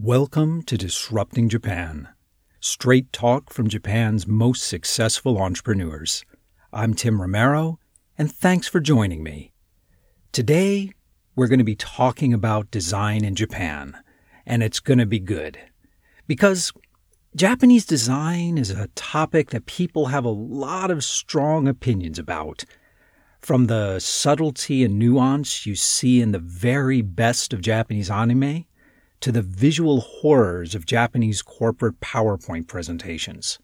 Welcome to Disrupting Japan, straight talk from Japan's most successful entrepreneurs. I'm Tim Romero, and thanks for joining me. Today, we're going to be talking about design in Japan, and it's going to be good. Because Japanese design is a topic that people have a lot of strong opinions about. From the subtlety and nuance you see in the very best of Japanese anime to the visual horrors of Japanese corporate PowerPoint presentations.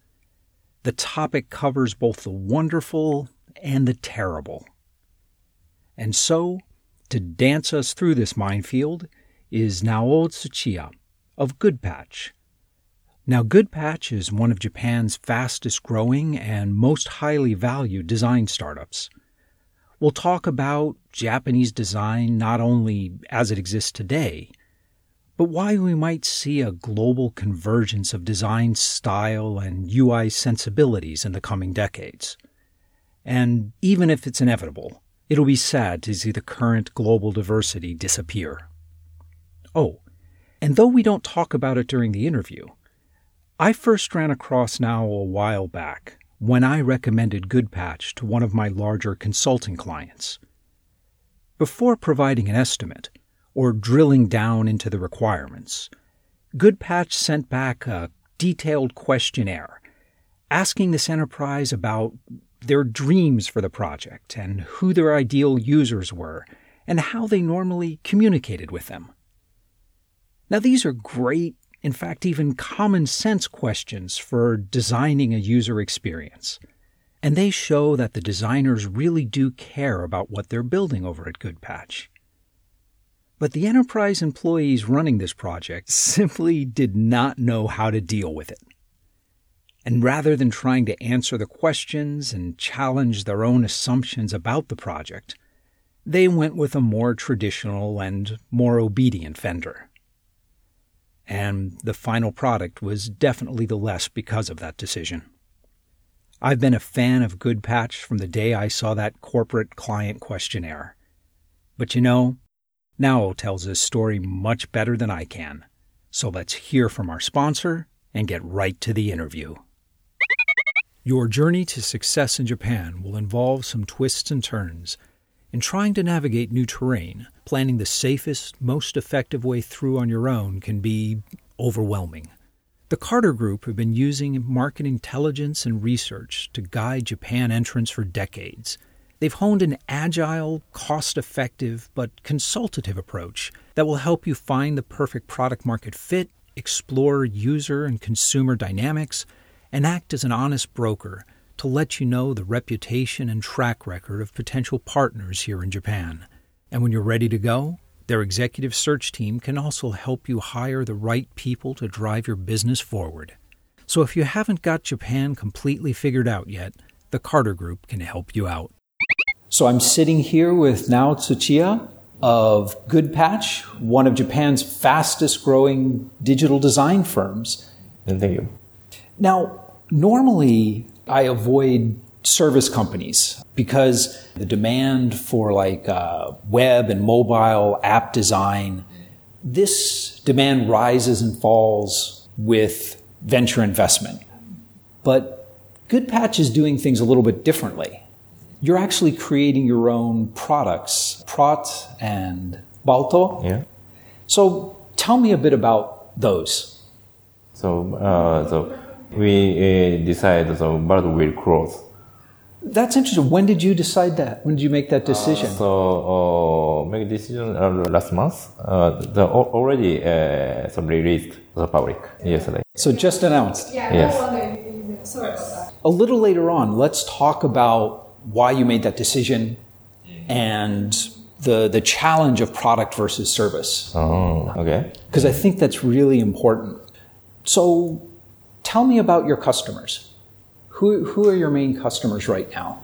The topic covers both the wonderful and the terrible. And so, to dance us through this minefield is Nao Tsuchiya of Goodpatch. Now, Goodpatch is one of Japan's fastest growing and most highly valued design startups. We'll talk about Japanese design not only as it exists today, but why we might see a global convergence of design style and UI sensibilities in the coming decades. And even if it's inevitable, it'll be sad to see the current global diversity disappear. Oh, and though we don't talk about it during the interview, I first ran across Nao a while back when I recommended Goodpatch to one of my larger consulting clients. Before providing an estimate or drilling down into the requirements, Goodpatch sent back a detailed questionnaire asking this enterprise about their dreams for the project and who their ideal users were and how they normally communicated with them. Now, these are great in fact, even common sense questions for designing a user experience. And they show that the designers really do care about what they're building over at Goodpatch. But the enterprise employees running this project simply did not know how to deal with it. And rather than trying to answer the questions and challenge their own assumptions about the project, they went with a more traditional and more obedient vendor and the final product was definitely the less because of that decision. I've been a fan of Goodpatch from the day I saw that corporate client questionnaire. But you know, Nao tells this story much better than I can. So let's hear from our sponsor and get right to the interview. Your journey to success in Japan will involve some twists and turns in trying to navigate new terrain, planning the safest, most effective way through on your own can be overwhelming. The Carter Group have been using market intelligence and research to guide Japan entrance for decades. They've honed an agile, cost effective, but consultative approach that will help you find the perfect product market fit, explore user and consumer dynamics, and act as an honest broker to let you know the reputation and track record of potential partners here in Japan. And when you're ready to go, their executive search team can also help you hire the right people to drive your business forward. So if you haven't got Japan completely figured out yet, the Carter Group can help you out. So I'm sitting here with Nao Tsuchiya of Goodpatch, one of Japan's fastest growing digital design firms. And thank you. Now, normally I avoid service companies because the demand for like uh, web and mobile app design, this demand rises and falls with venture investment. But Goodpatch is doing things a little bit differently. You're actually creating your own products, Prott and Balto. Yeah. So tell me a bit about those. So, uh, so we uh, decided the bird will close. That's interesting. When did you decide that? When did you make that decision? Uh, so uh, make decision uh, last month. Uh, the already uh, some released the public yesterday. So just announced. Yeah. Yes. Sorry about that. A little later on, let's talk about why you made that decision and the the challenge of product versus service. Oh, okay. Because I think that's really important. So Tell me about your customers. Who, who are your main customers right now?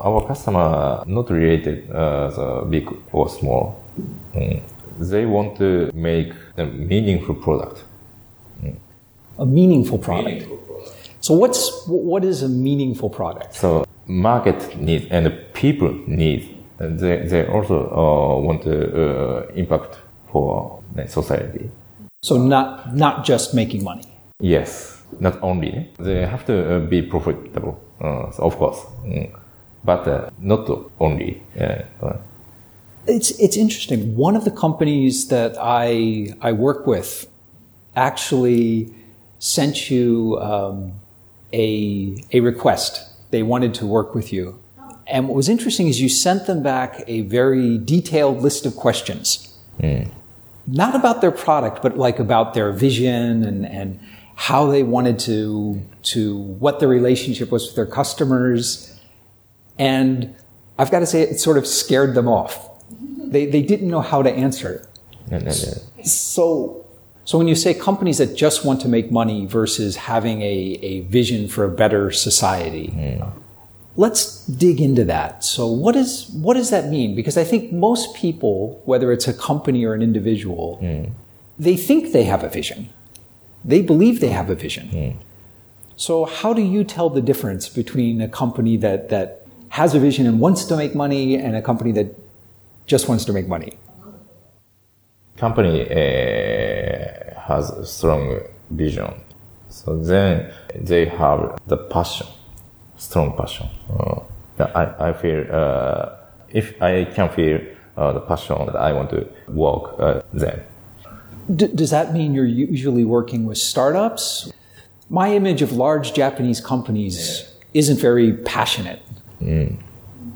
Our customer not related uh, the big or small. Mm. They want to make a meaningful product. Mm. A meaningful product. meaningful product. So what's what is a meaningful product? So market needs and people need. They they also uh, want to uh, impact for society. So not not just making money. Yes, not only they have to uh, be profitable, uh, of course, mm. but uh, not only. Uh, it's it's interesting. One of the companies that I I work with actually sent you um, a a request. They wanted to work with you, and what was interesting is you sent them back a very detailed list of questions. Mm. Not about their product, but like about their vision and, and how they wanted to, to what the relationship was with their customers. And I've got to say, it sort of scared them off. They, they didn't know how to answer. It. So, so when you say companies that just want to make money versus having a, a vision for a better society, mm. let's dig into that. So what is, what does that mean? Because I think most people, whether it's a company or an individual, mm. they think they have a vision. They believe they have a vision. Mm. So how do you tell the difference between a company that, that has a vision and wants to make money and a company that just wants to make money? Company uh, has a strong vision. So then they have the passion, strong passion. Uh, I, I feel, uh, if I can feel uh, the passion that I want to work uh, then. D- does that mean you're usually working with startups? My image of large Japanese companies isn't very passionate. Mm.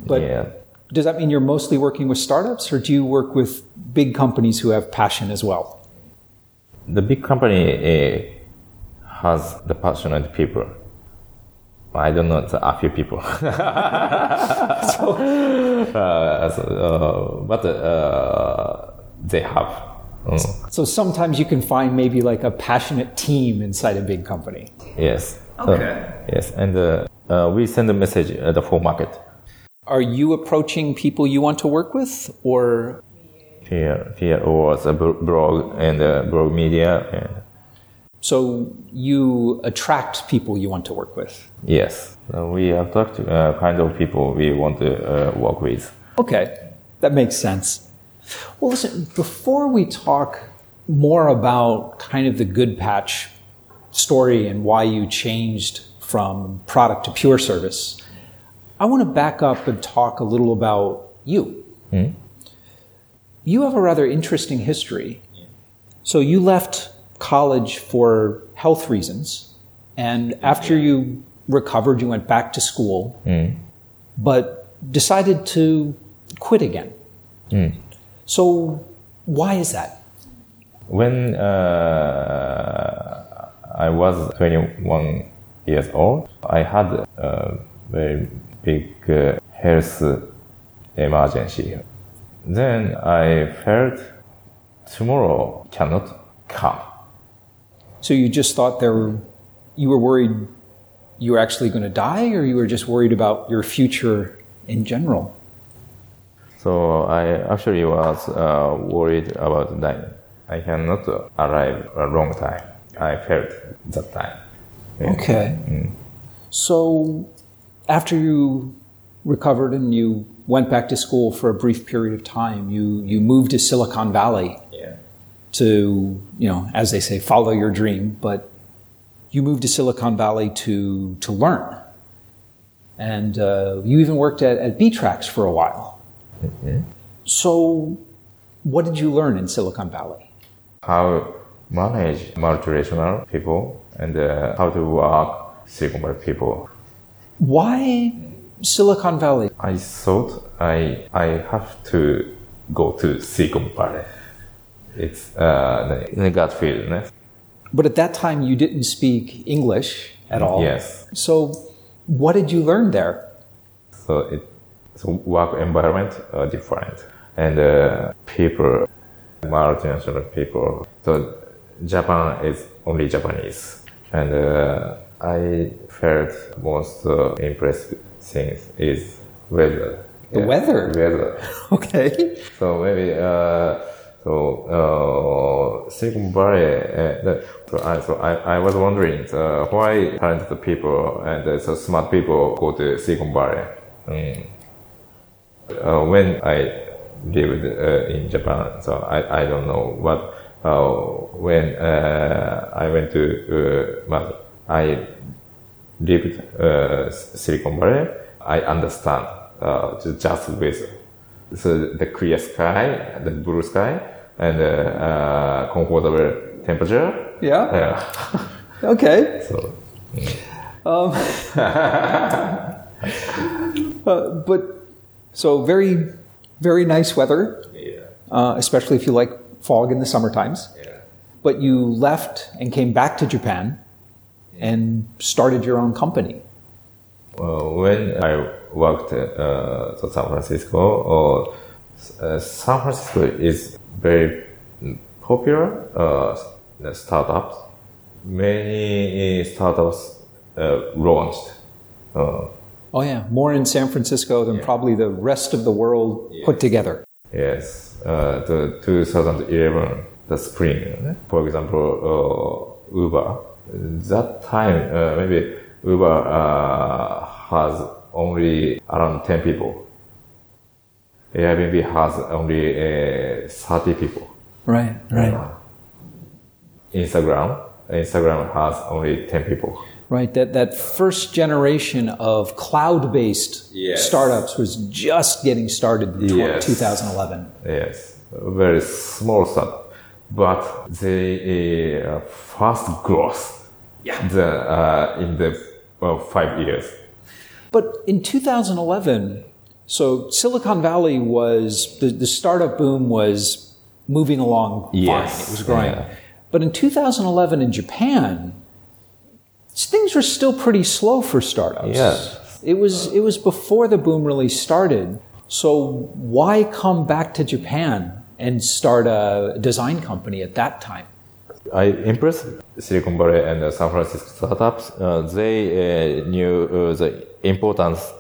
But yeah. does that mean you're mostly working with startups or do you work with big companies who have passion as well? The big company uh, has the passionate people. I don't know, a few people. so, uh, so, uh, but uh, they have. Mm. So sometimes you can find maybe like a passionate team inside a big company. Yes. Okay. yes, and uh, we send a message at the full market. Are you approaching people you want to work with, or here, here was a blog and a blog media. And so you attract people you want to work with. yes, we attract uh, kind of people we want to uh, work with. Okay, that makes sense. Well, listen, before we talk more about kind of the Goodpatch story and why you changed from product to pure service, I want to back up and talk a little about you. Hmm? You have a rather interesting history. So you left college for health reasons, and after you recovered, you went back to school, Mm. but decided to quit again. Mm. So why is that? When uh, I was 21 years old, I had a very big uh, health emergency. Then I felt tomorrow cannot come. So you just thought there were, you were worried you were actually going to die, or you were just worried about your future in general? So I actually was uh, worried about dying. I cannot arrive a long time. I felt that time. Yeah. Okay. So after you recovered and you went back to school for a brief period of time, you, you moved to Silicon Valley Yeah. to, you know, as they say, follow your dream, but you moved to Silicon Valley to, to learn. And uh, you even worked at, at btrax for a while. So what did you learn in Silicon Valley? How manage multiracial people and uh, how to work Valley people. Why Silicon Valley? I thought I I have to go to Silicon Valley. It's uh, the gut? But at that time, you didn't speak English at all. Yes. So, what did you learn there? So it so work environment are different and uh, people multinational people. So Japan is only Japanese and uh, I felt most uh, impressive things is weather. The weather? Weather. Okay. So maybe uh, so uh, Silicon Valley. Uh, the, so I so I, I was wondering uh, why talented people and uh, so smart people go to Silicon Valley. Mm. Uh, when I lived uh, in Japan, so I, I don't know what uh, when uh, I went to, uh, I lived uh, Silicon Valley, I understand uh, just with so the clear sky, the blue sky, and uh, uh, comfortable temperature. Yeah. Yeah. Okay. so Uh, but so very, very nice weather, yeah, uh, especially if you like fog in the summer times. yeah. But you left and came back to Japan and started your own company. When I worked uh, to San Francisco, uh, San Francisco is very popular uh, startups. Many startups uh, launched. Uh, Oh yeah, more in San Francisco than probably the rest of the world put together. yes, uh, the 2011, the spring. For example, uh, Uber. That time, uh, maybe Uber uh, has only around 10 people. Airbnb has only uh, 30 people. Right, right, Instagram, Instagram has only 10 people. right. That that first generation of cloud-based Yes. startups was just getting started in Yes. 2011. Yes, very small startup, but the uh, fast growth. Yeah. The uh, in the uh, five years. But in 2011, so Silicon Valley was the, the startup boom was moving along fine. It was growing. yeah. But in 2011 in Japan, things were still pretty slow for startups. Yes. It was it was before the boom really started. So why come back to Japan and start a design company at that time? I impressed Silicon Valley and San Francisco startups. Uh, they uh, knew uh, the importance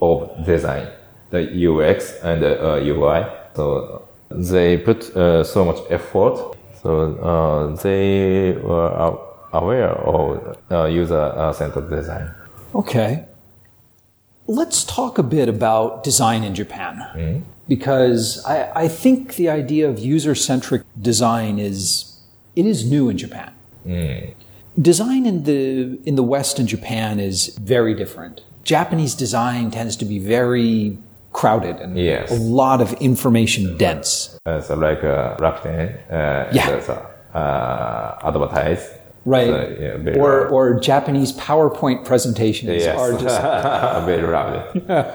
of design, the UX and uh, UI. So they put uh, so much effort. So uh, they were aware of uh, user-centered design. Okay. Let's talk a bit about design in Japan. Because I, I think the idea of user centric design is it is new in Japan. Design in the in the West and Japan is very different. Japanese design tends to be very crowded and Yes. a lot of information dense. Uh, so like uh, Rakuten, uh, Yeah. uh, uh, advertise. Right. So, yeah, Or, or Japanese PowerPoint presentations yes. are just very loud.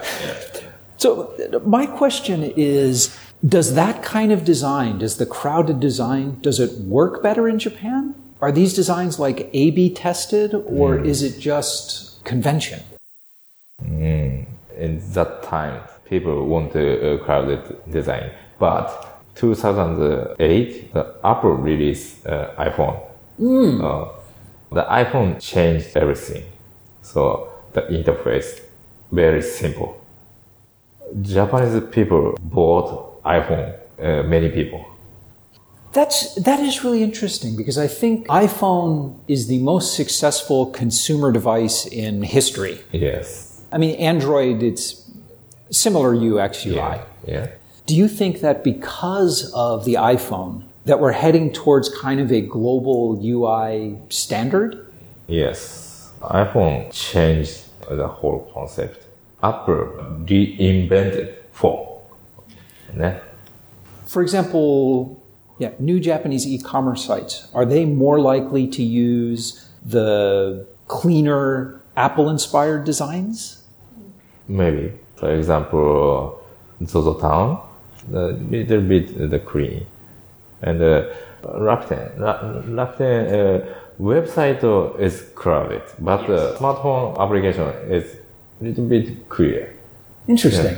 So uh, my question is, does that kind of design, does the crowded design, does it work better in Japan? Are these designs like A-B tested or is it just convention? in that time, people want a, crowded design. But 2008, the Apple released uh, iPhone. Uh, the iPhone changed everything. So the interface very simple. Japanese people bought iPhone. Uh, many people. That's, that is really interesting because I think iPhone is the most successful consumer device in history. Yes. I mean, Android, it's similar UX UI. Yeah. Yeah. Do you think that because of the iPhone, that we're heading towards kind of a global UI standard? Yes, iPhone changed the whole concept. Apple reinvented phone. Ne? For example, yeah, new Japanese e-commerce sites, are they more likely to use the cleaner Apple-inspired designs? Maybe, for example, ZOZO Town, a little bit the clean. And uh, Rakuten, Rakuten uh, website uh, is crowded, but the smartphone application is a little bit clear. Interesting.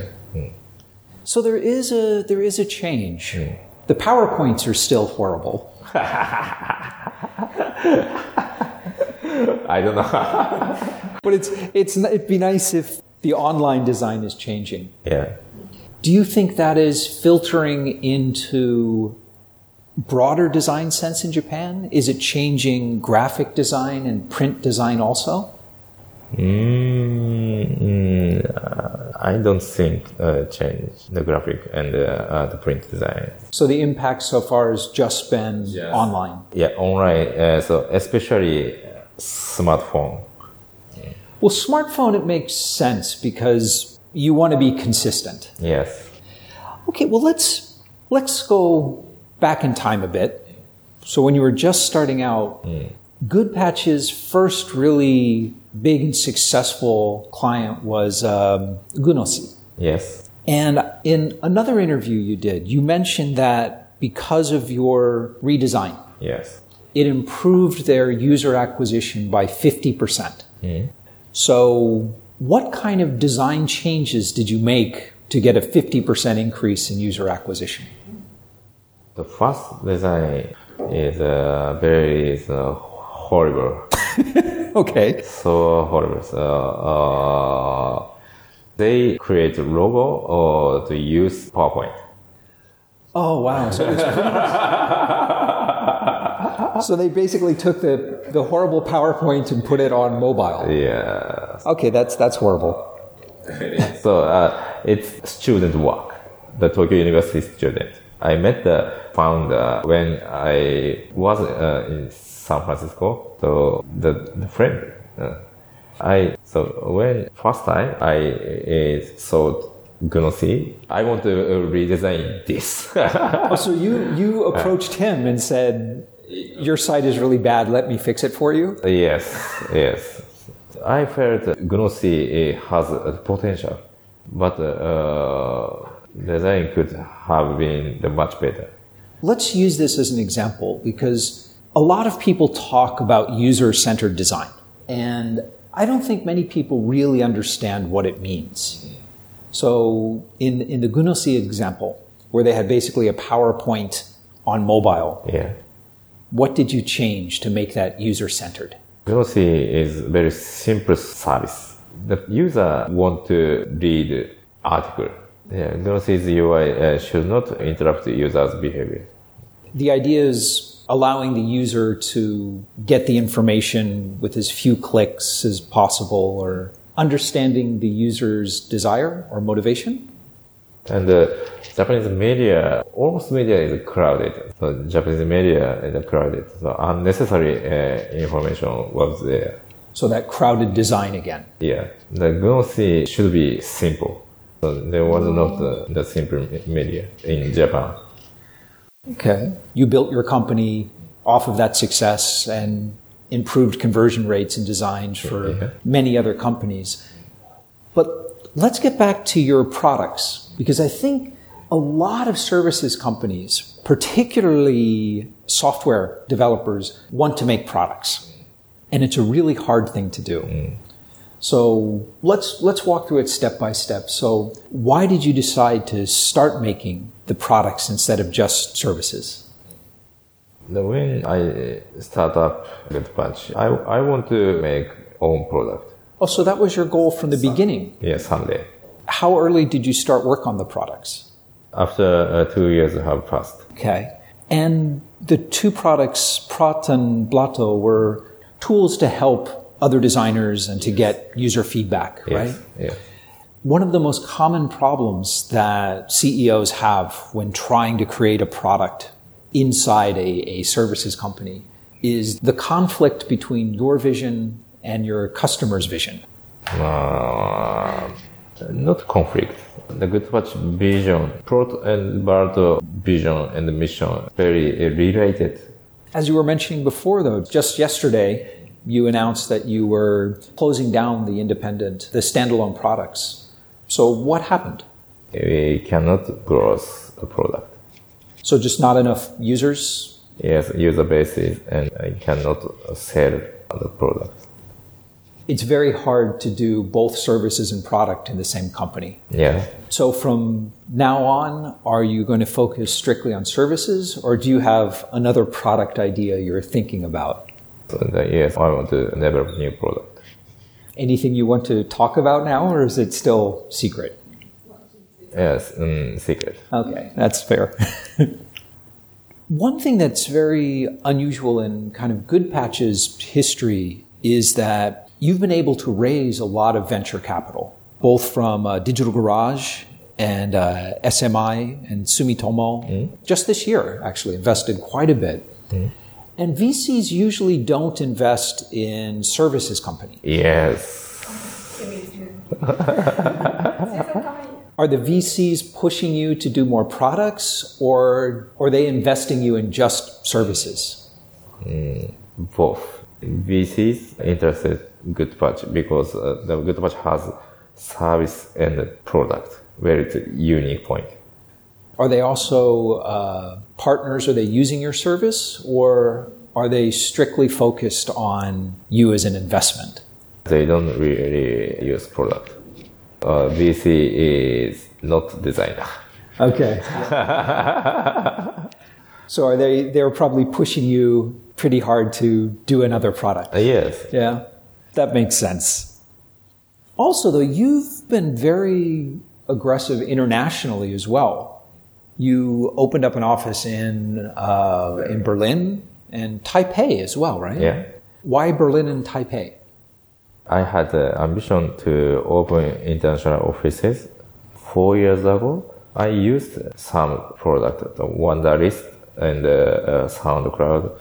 So there is a there is a change. The PowerPoints are still horrible. I don't know. But it's it's it'd be nice if the online design is changing. yeah. Do you think that is filtering into broader design sense in Japan? Is it changing graphic design and print design also? Mm, mm, I don't think uh, change the graphic and uh, uh, the print design. So the impact so far has just been Yes. online. Yeah, online. Uh, so especially smartphone. Well, smartphone, it makes sense because you want to be consistent. Yes. Okay, well let's let's go back in time a bit. So when you were just starting out, Goodpatch's first really big and successful client was um, Gunosy. Yes. And in another interview you did, you mentioned that because of your redesign, Yes. it improved their user acquisition by 50%. So, what kind of design changes did you make to get a 50% increase in user acquisition? The first design is uh, very is, uh, horrible. Okay. so horrible. So, uh, they create a logo or to use PowerPoint. Oh, wow. So, much- so they basically took the, the horrible PowerPoint and put it on mobile. Yeah. Okay, that's, that's horrible. So uh, it's student work. The Tokyo University student. I met the founder when I was uh, in San Francisco. So the, the friend. Uh, I so when first time I uh, saw Gunosy, I want to uh, redesign this. Oh, so you, you approached him and said, Your site is really bad, let me fix it for you? yes, yes. I felt Gunosy uh, has a potential, but uh, design could have been much better. Let's use this as an example because a lot of people talk about user centered design. And I don't think many people really understand what it means. So, in, in the Gunosy example, where they had basically a PowerPoint on mobile, Yeah. what did you change to make that user centered? Gunosy is very simple service. The user want to read article. Yeah, Gunosy's UI uh, should not interrupt the user's behavior. The idea is allowing the user to get the information with as few clicks as possible or understanding the user's desire or motivation. And uh, Japanese media, almost media is crowded. So Japanese media is crowded. So unnecessary uh, information was there. So that crowded design again. Yeah, the Gunosy should be simple. So there was not uh, the simple media in Japan. Okay. You built your company off of that success and improved conversion rates and designs for Yeah. many other companies. But let's get back to your products because I think a lot of services companies, particularly software developers, want to make products. And it's a really hard thing to do. Mm. So let's let's walk through it step by step. So why did you decide to start making the products instead of just services? The when I start up with Punch, I, I want to make own product. Oh, so that was your goal from the beginning. Yeah, someday. How early did you start work on the products? After uh, two years have passed. Okay. And the two products, Prott and Balto, were tools to help other designers and to get user feedback, right? Yeah. One of the most common problems that CEOs have when trying to create a product inside a, a services company is the conflict between your vision and your customer's vision. Uh, not conflict. The Goodpatch vision, Prott and Balto vision and mission very related. As you were mentioning before, though, just yesterday, you announced that you were closing down the independent, the standalone products. So what happened? We cannot grow the product. So just not enough users? Yes, user bases and I cannot sell the product. It's very hard to do both services and product in the same company. Yeah. So from now on, are you going to focus strictly on services or do you have another product idea you're thinking about? The, yes, I want to develop new product. Anything you want to talk about now or is it still secret? Yes, um, secret. Okay, that's fair. One thing that's very unusual in kind of Goodpatch's history is that you've been able to raise a lot of venture capital. both from uh, Digital Garage and uh, SMI and Sumitomo. Just this year, actually, invested quite a bit. And VCs usually don't invest in services companies. Yes. Are the VCs pushing you to do more products, or, or are they investing you in just services? Both. VCs interested Goodpatch because uh, the Goodpatch has service and product where it's a unique point. Are they also uh, partners? Are they using your service, or are they strictly focused on you as an investment? They don't really use product. Uh, VC is not designer. Okay. so are they? They're probably pushing you pretty hard to do another product. Uh, yes. Yeah, that makes sense. Also, though, you've been very aggressive internationally as well. You opened up an office in uh, in Berlin and Taipei as well, right? Yeah. Why Berlin and Taipei? I had the ambition to open international offices four years ago. I used some product, the Wunderlist and uh, uh, SoundCloud.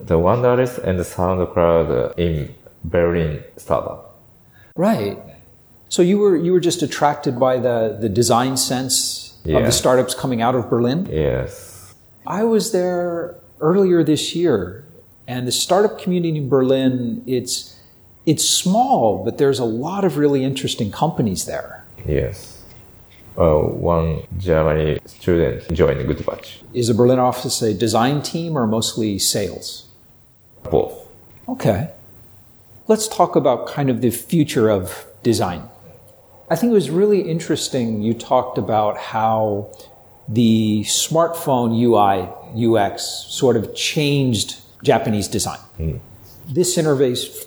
The Wunderlist and the SoundCloud in Berlin startup. Right. So you were you were just attracted by the the design sense of the startups coming out of Berlin. Yes. I was there earlier this year, and the startup community in Berlin it's it's small, but there's a lot of really interesting companies there. Yes. Uh, one Germany student joined Good Batch. Is the Berlin office a design team or mostly sales? Both. Okay. Let's talk about kind of the future of design. I think it was really interesting you talked about how the smartphone UI, UX sort of changed Japanese design. Mm-hmm. This interface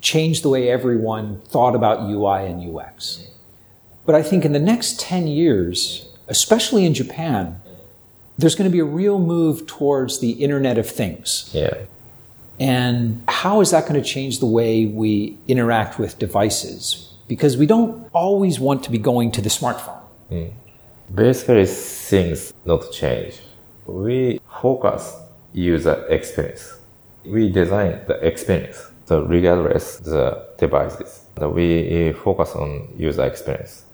changed the way everyone thought about UI and UX. But I think in the next 10 years, especially in Japan, there's going to be a real move towards the Internet of Things. Yeah. And how is that going to change the way we interact with devices? Because we don't always want to be going to the smartphone. Basically, things not change. We focus user experience. We design the experience. So regardless the devices, we focus on user experience.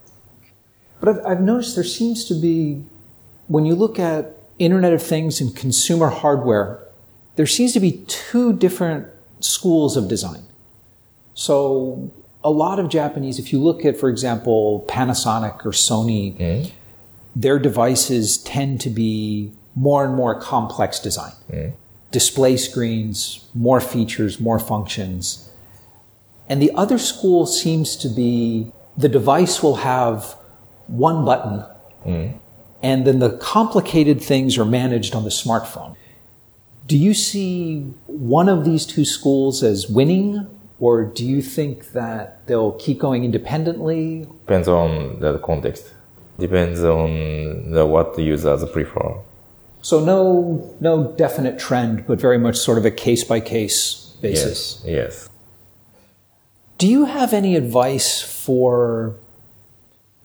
But I've, I've noticed there seems to be, when you look at Internet of Things and consumer hardware, there seems to be two different schools of design. So a lot of Japanese, if you look at, for example, Panasonic or Sony, mm-hmm. their devices tend to be more and more complex design. Mm-hmm. Display screens, more features, more functions. And the other school seems to be the device will have one button, mm-hmm. and then the complicated things are managed on the smartphone. Do you see one of these two schools as winning, or do you think that they'll keep going independently? Depends on the context. Depends on the, what the users prefer. So no, no definite trend, but very much sort of a case by case basis. Yes. Yes. Do you have any advice for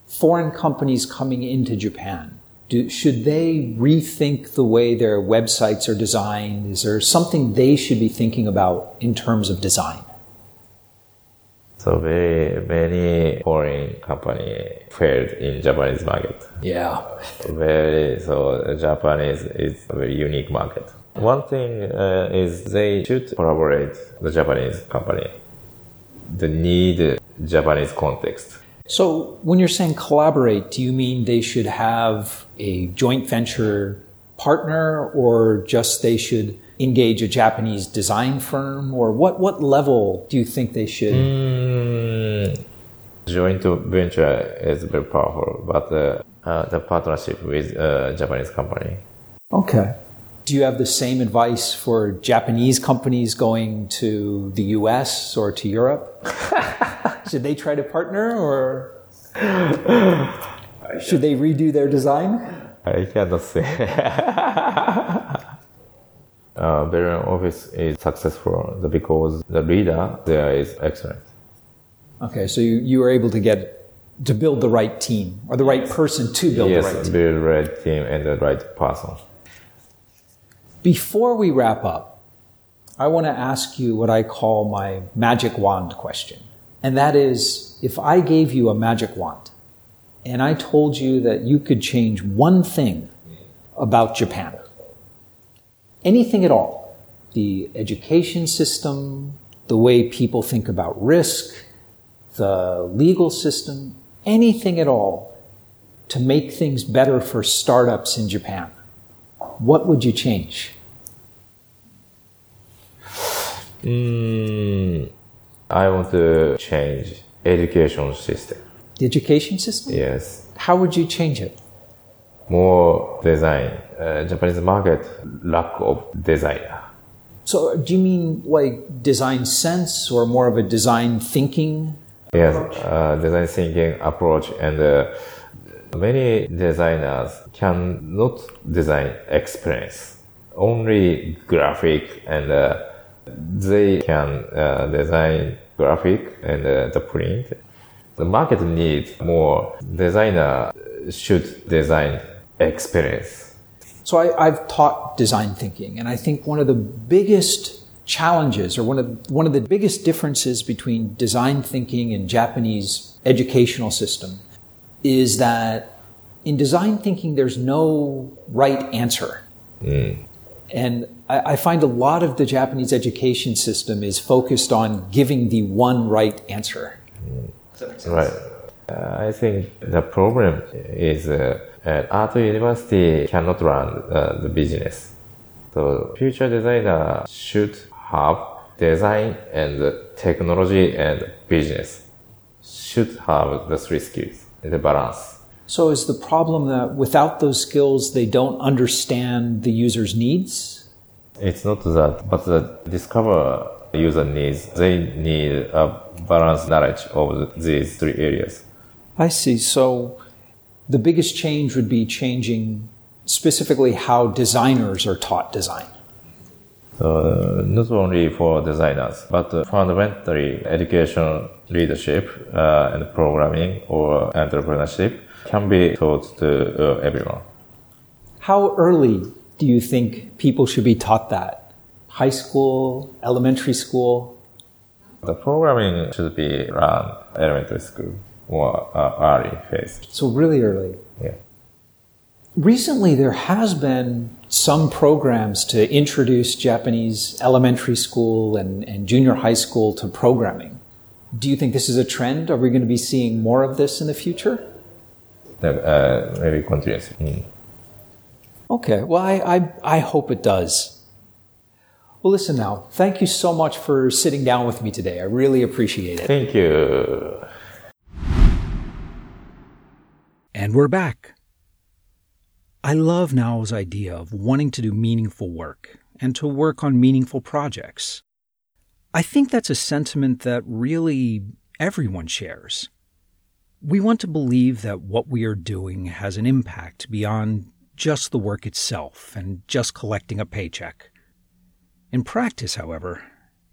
foreign companies coming into Japan? Do, should they rethink the way their websites are designed? Is there something they should be thinking about in terms of design? So very many foreign company failed in Japanese market. Yeah. Very so Japanese is a very unique market. One thing uh, is they should collaborate the Japanese company. They need Japanese context. So when you're saying collaborate, do you mean they should have a joint venture partner or just they should engage a Japanese design firm or what, what level do you think they should? Mm, joint venture is very powerful, but uh, uh, the partnership with a Japanese company. Okay. Do you have the same advice for Japanese companies going to the US or to Europe? should they try to partner or should they redo their design? I cannot say. uh, Berlin office is successful because the leader there is excellent. Okay, so you, you were able to get to build the right team or the right person to build yes, the right team. build the right team and the right person. Before we wrap up, I want to ask you what I call my magic wand question. And that is if I gave you a magic wand and I told you that you could change one thing about Japan, anything at all, the education system, the way people think about risk, the legal system, anything at all to make things better for startups in Japan, what would you change? Mm, I want to change education system. The education system? Yes, How would you change it? More design. Uh, Japanese market lack of designer. So, do you mean like design sense or more of a design thinking? Yes, uh, design thinking approach and uh, many designers cannot design experience. Only graphic and uh, they can uh, design graphic and uh, the print. The market needs more designer should design experience. So, I, I've taught design thinking, and I think one of the biggest challenges or one of, one of the biggest differences between design thinking and Japanese educational system is that in design thinking, there's no right answer. And I, I find a lot of the Japanese education system is focused on giving the one right answer. Right. Uh, I think the problem is uh, uh, art university cannot run uh, the business. So future designer should have design and technology and business should have the three skills, the balance. So is the problem that without those skills, they don't understand the user's needs? It's not that, but the discover user needs, they need a balanced knowledge of these three areas. I see. So the biggest change would be changing specifically how designers are taught design. So uh, not only for designers, but uh, fundamentally education, leadership, uh, and programming or entrepreneurship can be taught to uh, everyone. How early do you think people should be taught that? High school, elementary school? The programming should be around elementary school or uh, early phase. So really early. Yeah. Recently, there has been some programs to introduce Japanese elementary school and, and junior high school to programming. Do you think this is a trend? Are we going to be seeing more of this in the future? Uh, maybe continuous. Mm. Okay, well, I, I, I hope it does. Well, listen Nao. Thank you so much for sitting down with me today. I really appreciate it. Thank you. And we're back. I love Nao's idea of wanting to do meaningful work and to work on meaningful projects. I think that's a sentiment that really everyone shares. We want to believe that what we are doing has an impact beyond just the work itself and just collecting a paycheck. In practice, however,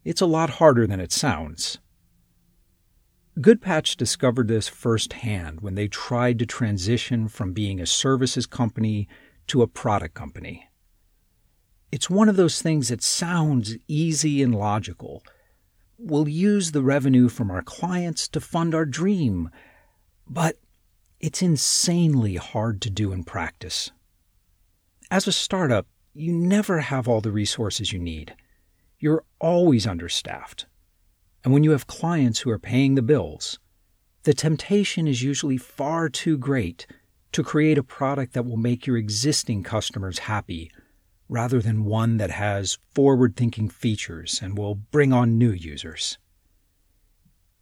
it's a lot harder than it sounds. Goodpatch discovered this firsthand when they tried to transition from being a services company to a product company. It's one of those things that sounds easy and logical. We'll use the revenue from our clients to fund our dream, but it's insanely hard to do in practice. As a startup, you never have all the resources you need. You're always understaffed. And when you have clients who are paying the bills, the temptation is usually far too great to create a product that will make your existing customers happy rather than one that has forward thinking features and will bring on new users.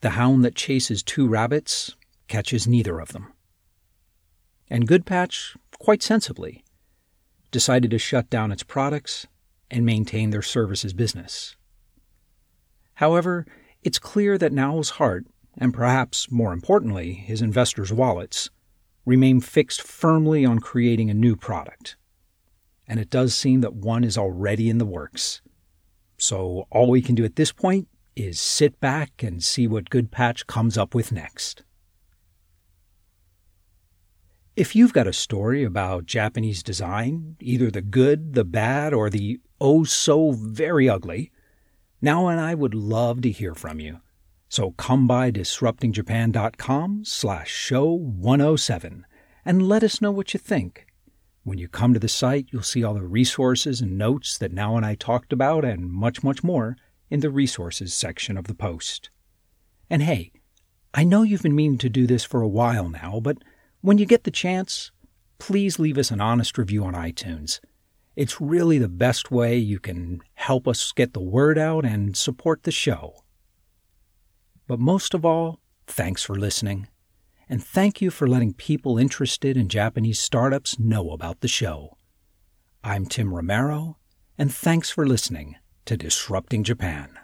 The hound that chases two rabbits catches neither of them. And Goodpatch, quite sensibly, decided to shut down its products and maintain their services business. However, it's clear that Nao's heart, and perhaps more importantly, his investors' wallets, remain fixed firmly on creating a new product. And it does seem that one is already in the works. So all we can do at this point is sit back and see what Goodpatch comes up with next. If you've got a story about Japanese design, either the good, the bad, or the oh so very ugly, Nao and I would love to hear from you. So come by disruptingjapan.com slash show 107 and let us know what you think. When you come to the site, you'll see all the resources and notes that Nao and I talked about and much, much more in the resources section of the post. And hey, I know you've been meaning to do this for a while now, but when you get the chance, please leave us an honest review on iTunes. It's really the best way you can help us get the word out and support the show. But most of all, thanks for listening. And thank you for letting people interested in Japanese startups know about the show. I'm Tim Romero, and thanks for listening to Disrupting Japan.